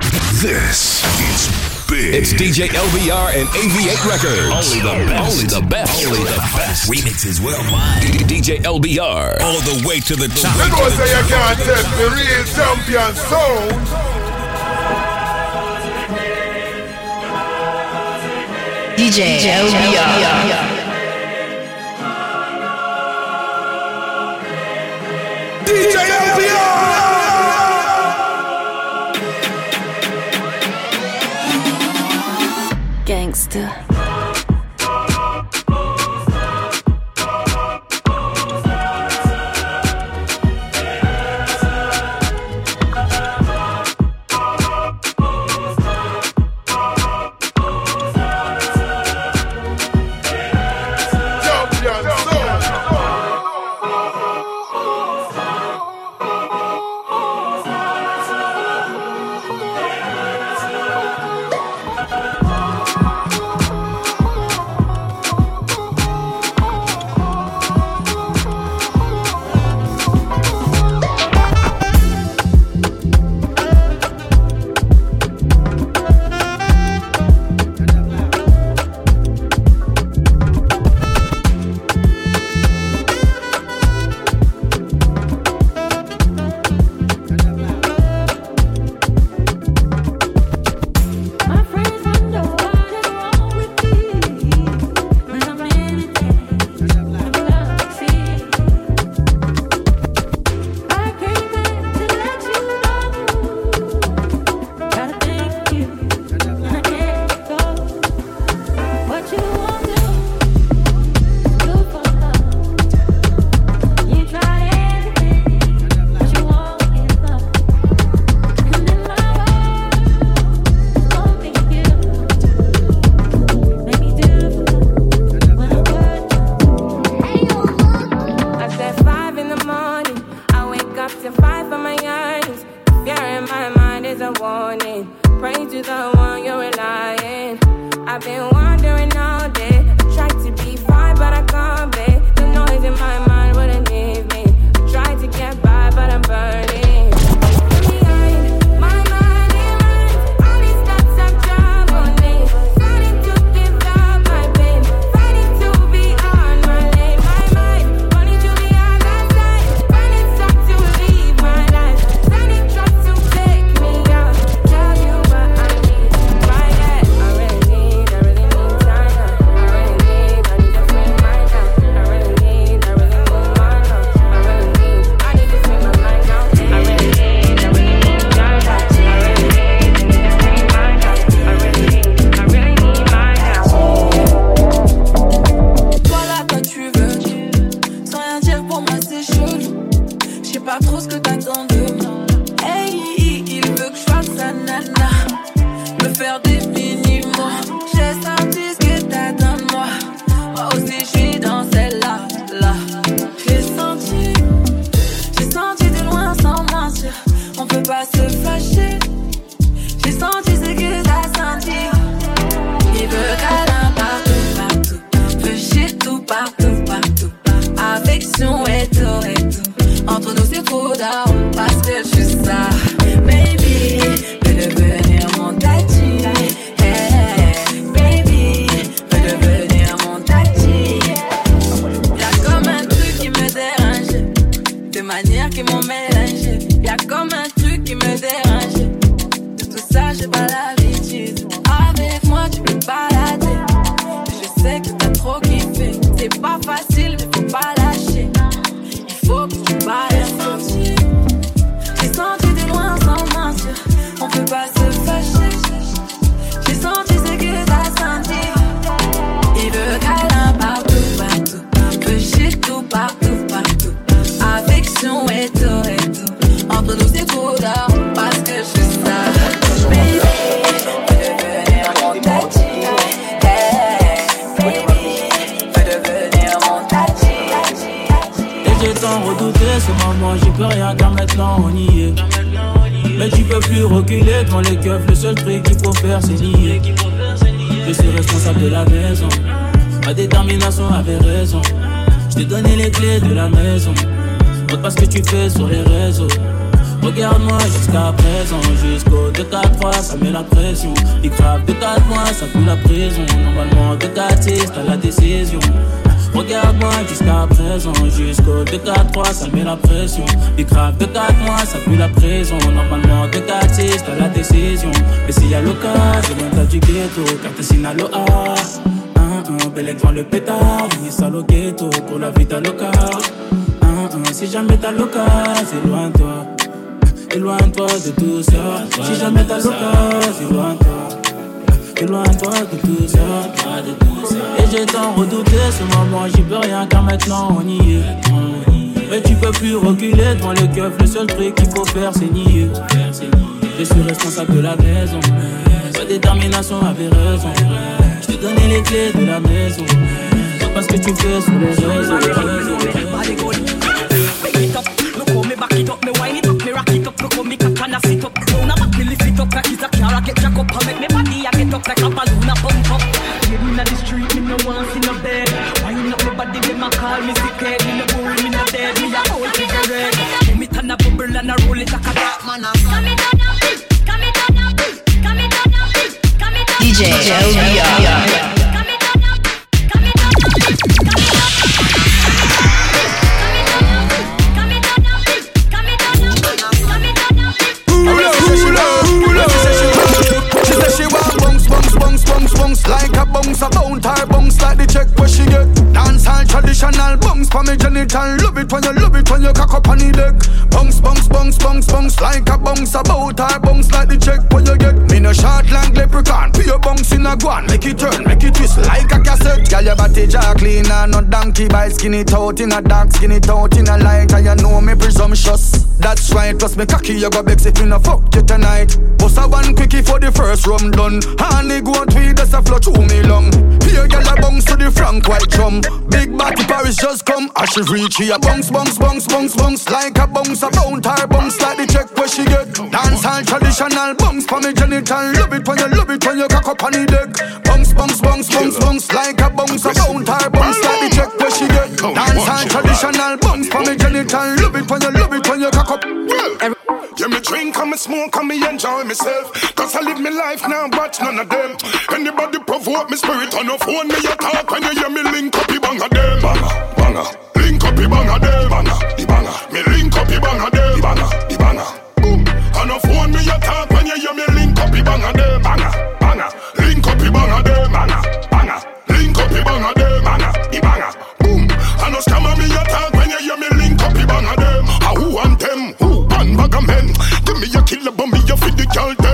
This is big. It's DJ LBR and AV8 Records. Only the best. Only the best. Only the best. Remixes worldwide. DJ LBR. All the way to the top. Say you can't test the real champion. DJ, LBR. Geschichte. para ce moment, j'y peux rien car maintenant on y est. Mais tu peux plus reculer devant les keufs, le seul truc qu'il faut faire c'est nier. Je suis responsable de la maison, ma détermination avait raison. Je t'ai donné les clés de la maison, montre pas ce que tu fais sur les réseaux. Regarde-moi jusqu'à présent, jusqu'au 2-4-3, ça met la pression. Il grave de 4 mois, ça fout la prison. Normalement, de 4-6, t'as la décision. Regarde-moi jusqu'à présent, jusqu'au 2-4-3, ça met la pression. Il crave de 4 mois, ça pue la prison. Normalement, 2-4-6, t'as la décision. Mais s'il y a l'occasion, loin du ghetto, car t'es Sinaloa. Un, un, bel devant le pétard, venez sale au ghetto pour la vie d'Aloca. Un, si jamais t'as l'occasion, c'est loin de toi. Éloigne-toi de tout ça. Si jamais t'as l'occasion, éloigne-toi. Éloigne-toi de tout ça. Et j'ai tant redouté ce moment, j'y peux rien car maintenant on y est. Mais tu peux plus reculer devant les keufs, le seul truc qu'il faut faire c'est nier. Je suis responsable de la maison. Sa détermination avait raison. Je t'ai donné les clés de la maison. Parce que tu fais sur les réseaux. Me up like a balloon a pump up. Living in the street, me no want see no bed. Wine up me body, them a call me sick head. Me no worry, me no dead, me a whole cigarette. Let me turn a bubble and a roll it like a dark man. Come it down come it down come it down come it down. DJ LBR. Like a bounce, a bounce like the check where you get. Me no short long leprechaun, put your bounce in a guan, make it turn, make it twist like a cassette. Girl, your body jaw clean and no donkey by skin it out in a dark, skin it out in a light, and you know me presumptuous. That's right, plus me cocky, you go bex if you no fuck you tonight. Quickie for the first rum done. Honey go on tweed, that's a flow through me long. Here, girl, a bounce to the frank white drum. Big body Paris just come, as she reach here. Bounce, bounce, bounce, bounce, bounce, like a bounce, a bounce, her bounce, like the check where she get. Dance all traditional bounce for me genital. Love it when you love it when you cock up on the deck. Bounce, bounce, bounce, bounce, bounce, like a bounce, a bounce, her bounce, like the check where she get. Dance all traditional bounce for me genital. Love it when you love it when you cock up. Well, yeah, me drink and me smoke and me enjoy myself. Cause I live my life now, watch none of them. Anybody provoke me spirit on the phone, me a talk when you hear me link up the bang of them. Banga, banga, link up the bang of them. Banga, the banga, me link up the bang of them. The banga, the banga, boom. On the phone, me a talk when you hear me link up the bang of them. Banga, banga, link up the bang of them. Banga, banga, link up the bang of them. Banga, the banga, boom. On the scammer, me a talk when you hear me link up the bang of them. Ah, who want them? Who one bag of men? Give me a killer, but me a feed the girl them.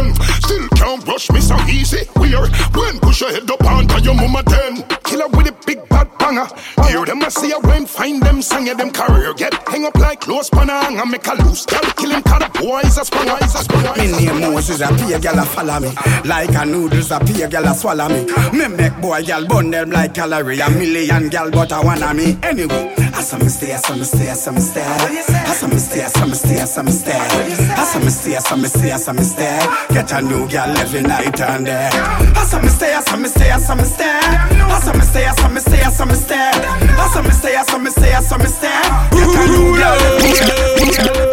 Can't brush me so easy. Where? When push your head up onto your mama ten. Killer with a big bad banger. Hear them I see a when find them sang yeah, them career get hang up like close pan and make a loose. Girl kill him cause the boys a spun eyes a Me name Moses, a pay girl a follow me. Like a noodles, a pay girl a swallow me. Me make boy girl burn them like calorie. A million girl, but I wanna me anyway. I saw me stay, I saw me stay, I saw me stay. I saw me stay, I saw me stay, I saw me stay. I saw me stay, I saw me stay, I saw me stay. Get a new girl every night and day. I saw me stay, I saw me stay, I saw me stay. I saw me stay, I saw me stay, I saw me stay. I saw me stay, I saw me stay, I saw me stay. Get a new girl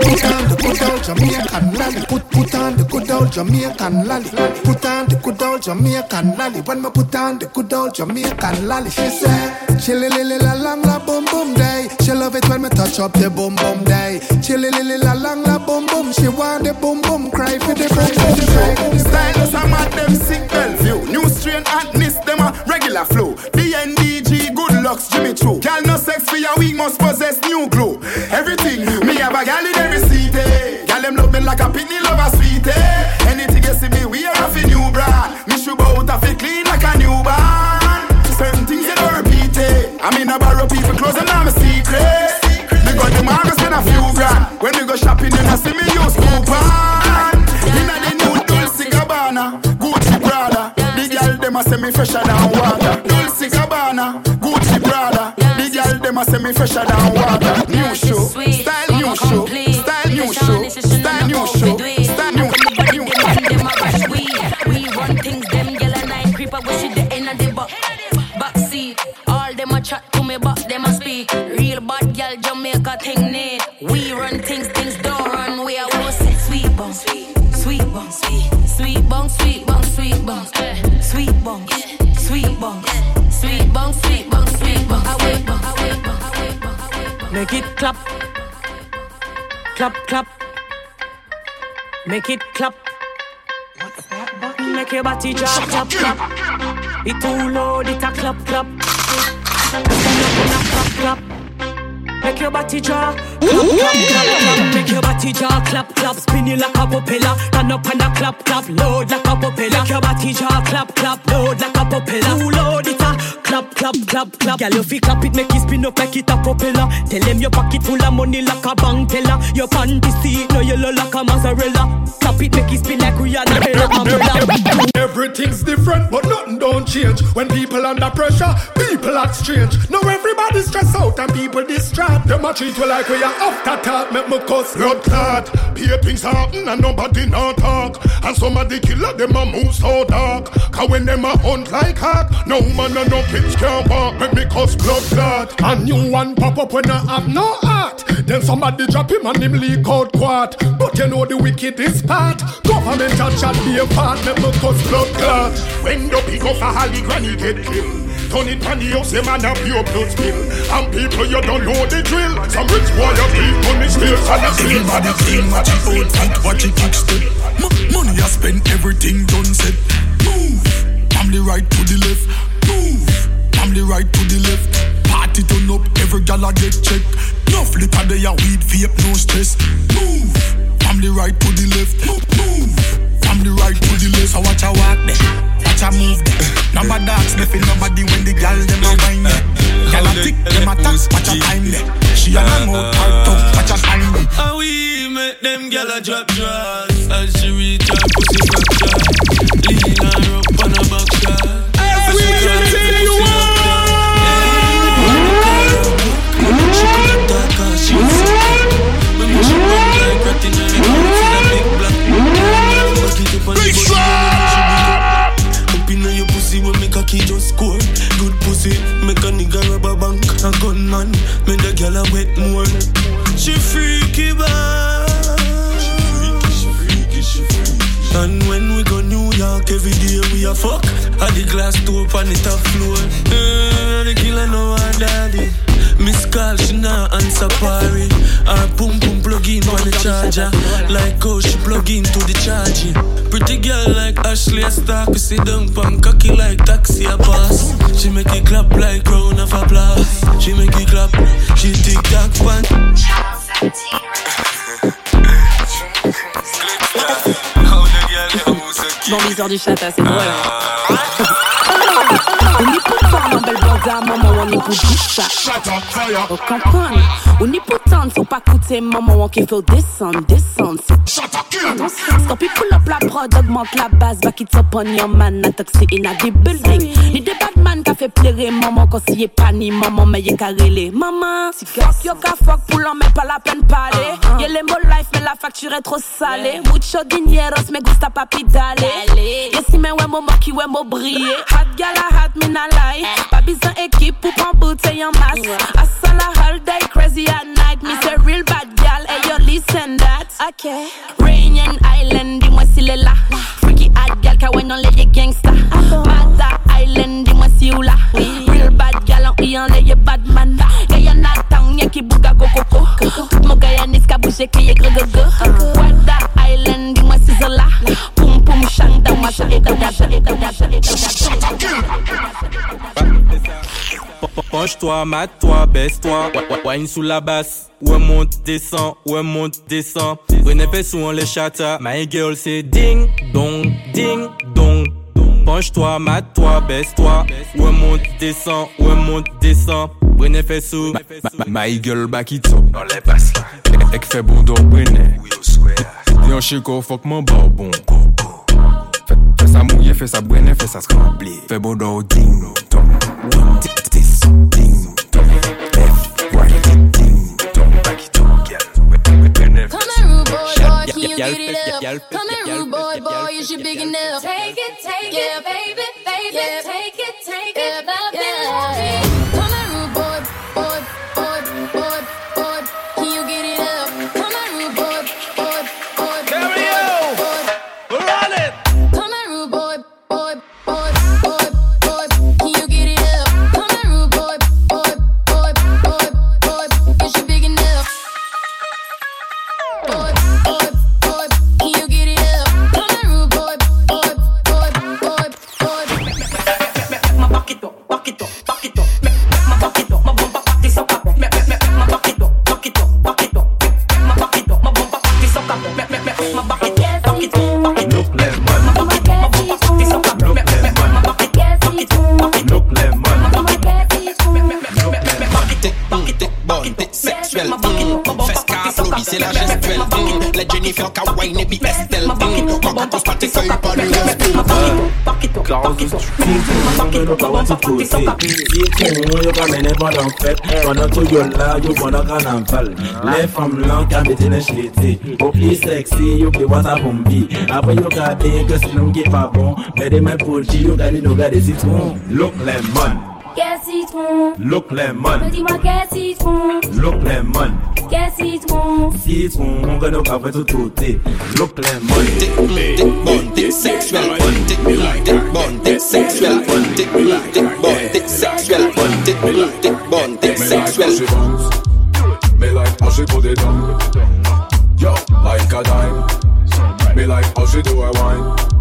Put on the good old Jamaican lolly. Put put on the good old Jamaican lolly. Put on the good old Jamaican lolly. When me put on the good old Jamaican lolly, she said, Chilly lily la long la boom boom day. She love it when me touch up the boom boom day. Chilly lily la long la boom boom. She want the boom boom cry for the cry the cry. Stylus a mad them sick Bellevue New strain and hotness them a regular flow DNDG good looks Jimmy Choo Girl no sex for your week must possess new glow Everything me have a gal in every seat eh. Girl them love me like a pitney love a sweet eh. Anything you see me wear off a new brand Me should out of it clean like a new newborn Certain things you don't repeat eh. I mean I borrow people clothes and I'm a secret Me got the mark spend a few grand When we go shopping you not see me use coupon Inna the new Dolce Gabbana, Gucci Prada. The girl dem a say me fresher than water. them a say me fresher than water. New show, style new show, style new show, style new show, style new show. We run things them yellow night creeper. What she the end of the buck? Backseat, all them a chat to me, but them a speak. Real bad girl Jamaica thing need. We run things, things don't run. We are we say sweet bong, sweet, sweet bong, sweet, sweet bong, eh, sweet bong, sweet bong, sweet bong, sweet bong sweet bong. I wait bong, I wait bong, I wait bong, I bong. Make it clap. Clap, clap. Make it clap. Make your body drop, clap, clap. It too low, it a clap, clap. Stand up clap, clap. Make your body draw, clap, clap, clap, clap. Make your body draw, clap, clap. Spin it like a propeller. Stand up and a clap, clap. Load like a propeller. Make your body draw, clap, clap. Load like a propeller. Too load it a clap, clap, clap, clap. Girl, you fi clap it, make it spin up like it a propeller. Tell them your pocket full of money like a bank teller. Your panty seat no yellow like a mozzarella. Clap it, make it spin like Rihanna, Bella, umbrella. Everything's different, but nothing don't change. When people under pressure, people act strange. Now everybody stress out and people distract. Them a treat we like we are after talk, make me cuss. Blood clot, peer things happen and nobody not talk. And some of the killer them a move so dark. Cause when them a hunt like hawk, no man and no bitch can walk. Make me cuss blood clot. A new one pop up when I have no heart. Then somebody drop him and him leak out quart. But you know the wickedest part. Government a chat be a part, make me cuss blood clot. When you pick up a holly granny get killed. Turn it on the house, a man have your blood spill. And people you don't know the drill. Some rich boy you keep money still. And a still Everybody clean, watch it old feet, watch it kick step. Money I spend, everything done set. Move, from the right to the left. Move, from the right to the left. Party turn up, every gal I get check. Enough liquor they a weed vape, no stress. Move, from the right to the left. Move, from the right to the left. So watch I walk there, watch I move there. Number dogs, nothing nobody when the gal them a wine there. Gal a tick, them a tax, watch a time there. She a long out her tongue, watch a time there. How we make them gyal a drop draws Bon, l'histoire du chat, c'est drôle. hein. boucha Ou kompran, ou ni poutan pa koute maman wan ke fèw desan, desan Skopi pull up la prod, augmente la base Back it up on man, atak si in Ni de badman ka fè plere maman Kon si ye pa maman, me ye karele Maman, fuck yo ka fuck pou l'an Me pa la pen pale ah, ah. Ye le mo life, me la facture tro sale Mucho dineros, me gusta papi dale Ye si men we mo moki, we mo brille Hot gala hot, me na Pa bizan ekip prendre bouteille en masse. I saw la whole day crazy at night. Me say real bad gal, hey yo, listen that. Okay. Rainian Island, dis-moi s'il est là. Freaky hot gal, ka when on les gangsta. Mata Island, dis-moi si ou là. Real bad gal, on y en les bad man. Guyana Town, y'a qui bouga go coco. Tout mon Guyanese ka bouge qui est gros go go. Wada Island, Penche-toi, mate-toi, baisse-toi. Wine sous la basse. Ouais, monte, descend. Ouais, monte, descend. Prenez fait souvent les chata. My girl, c'est ding, dong, ding, dong. Penche-toi, mate-toi, baisse-toi. Ouais, monte, descend. Ouais, monte, descend. Prenez fait sous. My girl back it up Dans les basses là Ek fait bon brene T'es en chico fuck mon barbon Fais fais ça mouiller, fais ça brene, fais ça se remplir Fais bon don ding dong get it up? Come here, rude boy, boy, is you big enough? Take it, take it, baby, baby, take it, take it, yeah. Come here, Pandan tou yo la yo pandan karnaval Le fam lan ka mette nan chlete Yo pli seksi yo pli wata pompi Apre yo ka den ke sinon ki pa bon Mede men pochi yo gade nou gade citron Look lemon Quel citron Look lemon. Me dis-moi quel citron Look lemon. Quel citron Citron, on gano ka fè tout kote Look lemon. Dick, dick bun, dick sexual fun, dick dick bun, dick sexual fun, dick dick bun, dick sexual fun, dick dick bun, dick sexual. Me like how she put it on. Yo, like a dime. Me like how she do her wine.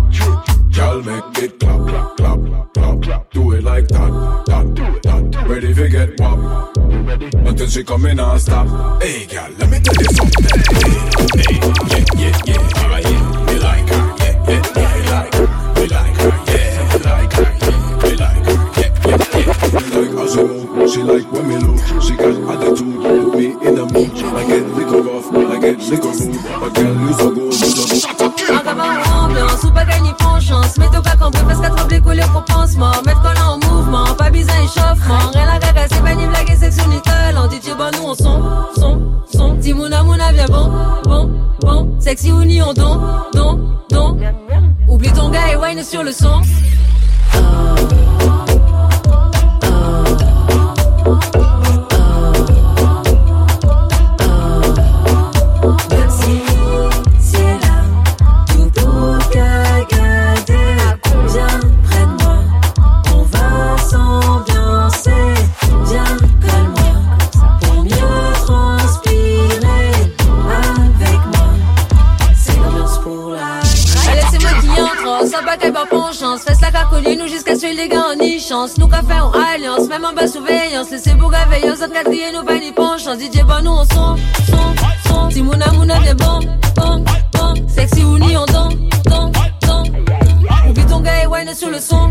Girl, make it clap, clap, clap, clap, clap. Do it like that, that, that. Ready to get wop. Until she come in and stop. Hey, girl, let me tell you something. Hey, hey, yeah, yeah, yeah, ah, yeah. Me like her, yeah, yeah, yeah. Me like her, me like her, yeah. Me like her, yeah. Me like her, yeah, yeah, yeah. Me like she move, she like when me look. She got attitude, put me in a mood. I get liquor rough, I get liquor rude. But girl, you so good, you so. Ambiance ou pas gagner prend chance. Mets ton cac en parce qu'à trembler coller pour pansement. Mettre collant en mouvement, pas besoin échauffement Rien à caca, c'est pas ni blague et section ni talent DJ bah nous on son, son, son. Timouna mouna viens bon, bon, bon. Sexy ou ni on don, don, don. Oublie ton gars et wine sur le son chance Nous qu'a fait en alliance, même en bas surveillance. Laissez pour veilleuse, autres quatrième nous pas ni DJ bon nous on son, son, son Si mouna mouna bien bon, bon, bon. Sexy ou ni on don, don, don ton gars et wine sur le son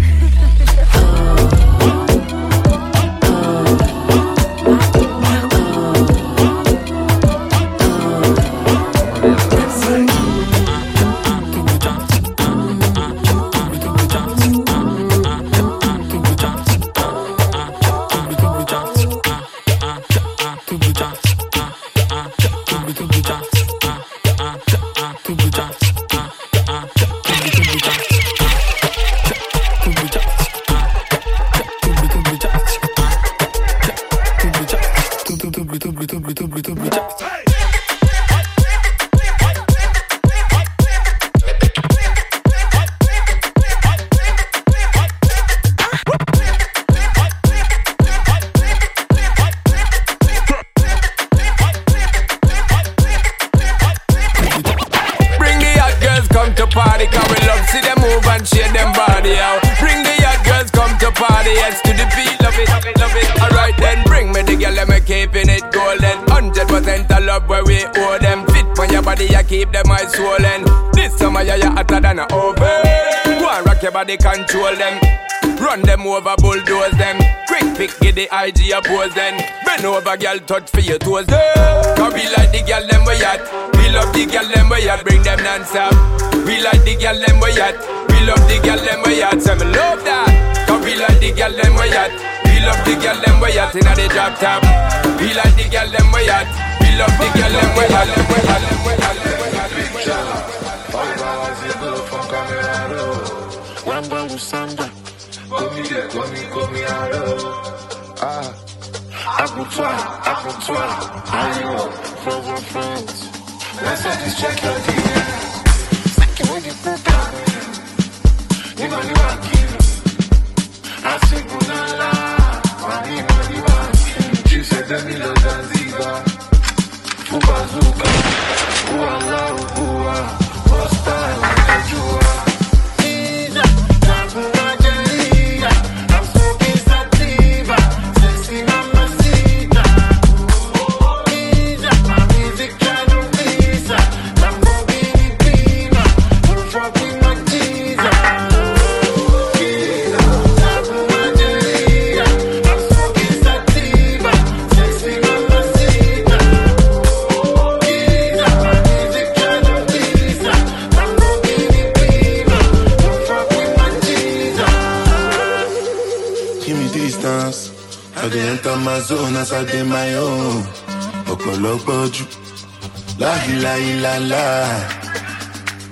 to party, cause we love see them move and shake them body out. Bring the hot girls come to party, heads to the beat, love it, love it, love it. Alright then, bring me the girl, let me keeping it golden. Hundred percent of love where we owe them. Fit on your body, I keep them eyes swollen. This summer, yeah, you hotter than a oven. Go and rock your body, control them. Run them over, bulldoze them. Quick pick, get the IG oppose then. Bend over, girl, touch for your toes. Them. Cause we like the girl, them we at. We love the girl, them we at. Bring them non-stop. We like the girl, them we at. We love the girl, them we at. Say me love that. Cause we like the girl, them we at. We love the girl, them we at. Inna the drop top. We like the girl, them we at. We love the girl, them we at. Them we at. Them we at. Them we at. At. Wanda Lusanda Commis, commis, commis Ah Accroche-toi, accroche-toi Allez, friends and friends Let's just check your DM You know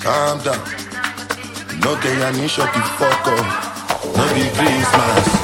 calm down. No, day I need shut the fuck up. No be Christmas.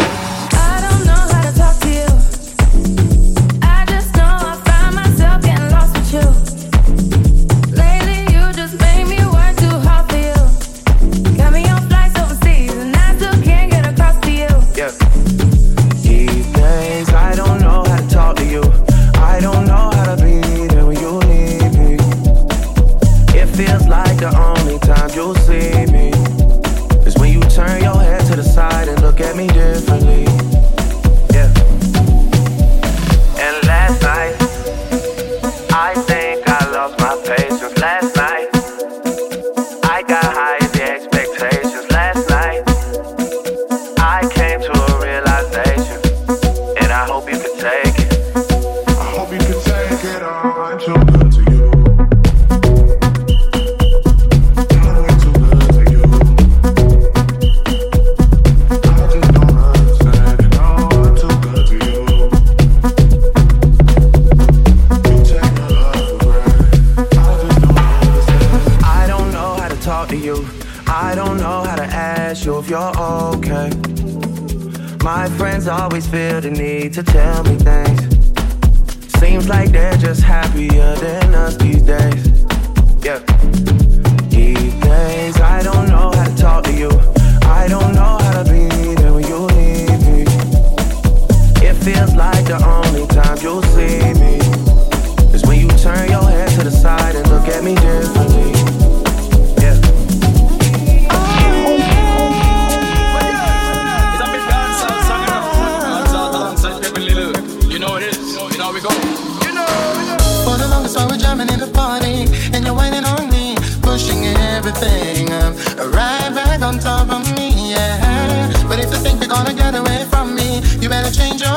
You better change your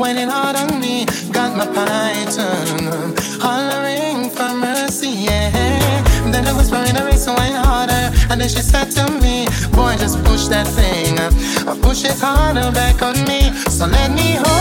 whining hard on me. Got my python hollering for mercy, yeah. Then I was in her ear so I harder, and then she said to me, Boy, just push that thing, push it harder back on me. So let me hold.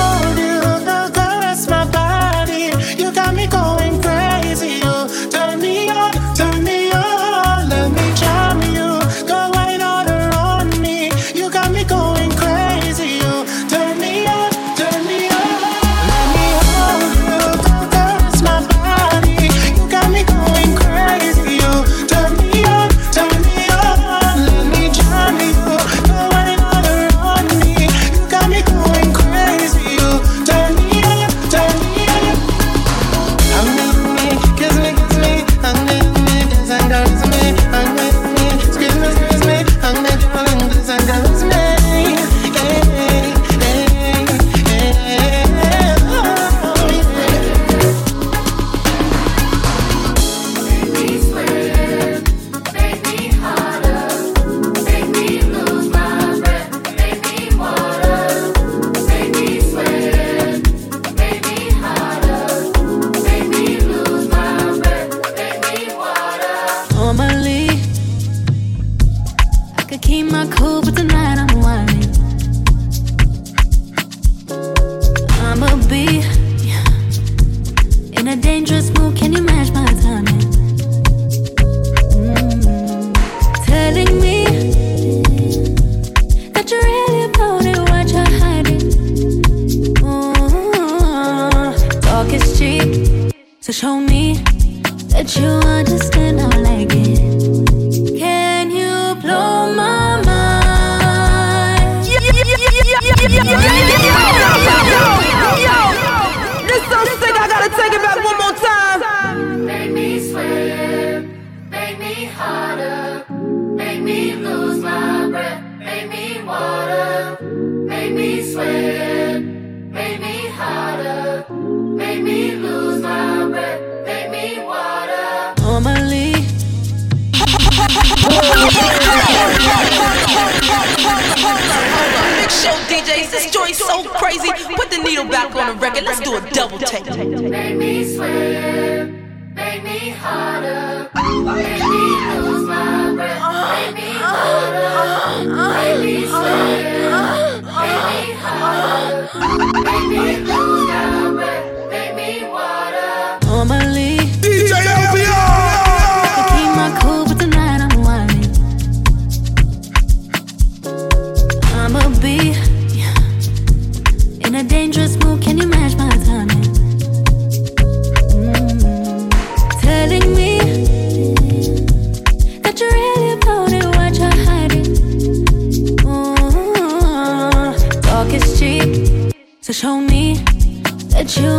This so sick, I gotta take it back one more time. Make me sweat, make me make me lose my breath, make me water, make me sweat, make me harder, make me lose my breath, make me water. Normally. Show DJs, this joint's so crazy. Put the needle back on the record. Let's do a double take. Make me sweat, make me harder, make me lose my breath, make me harder, make me sweat, make me harder, make me lose you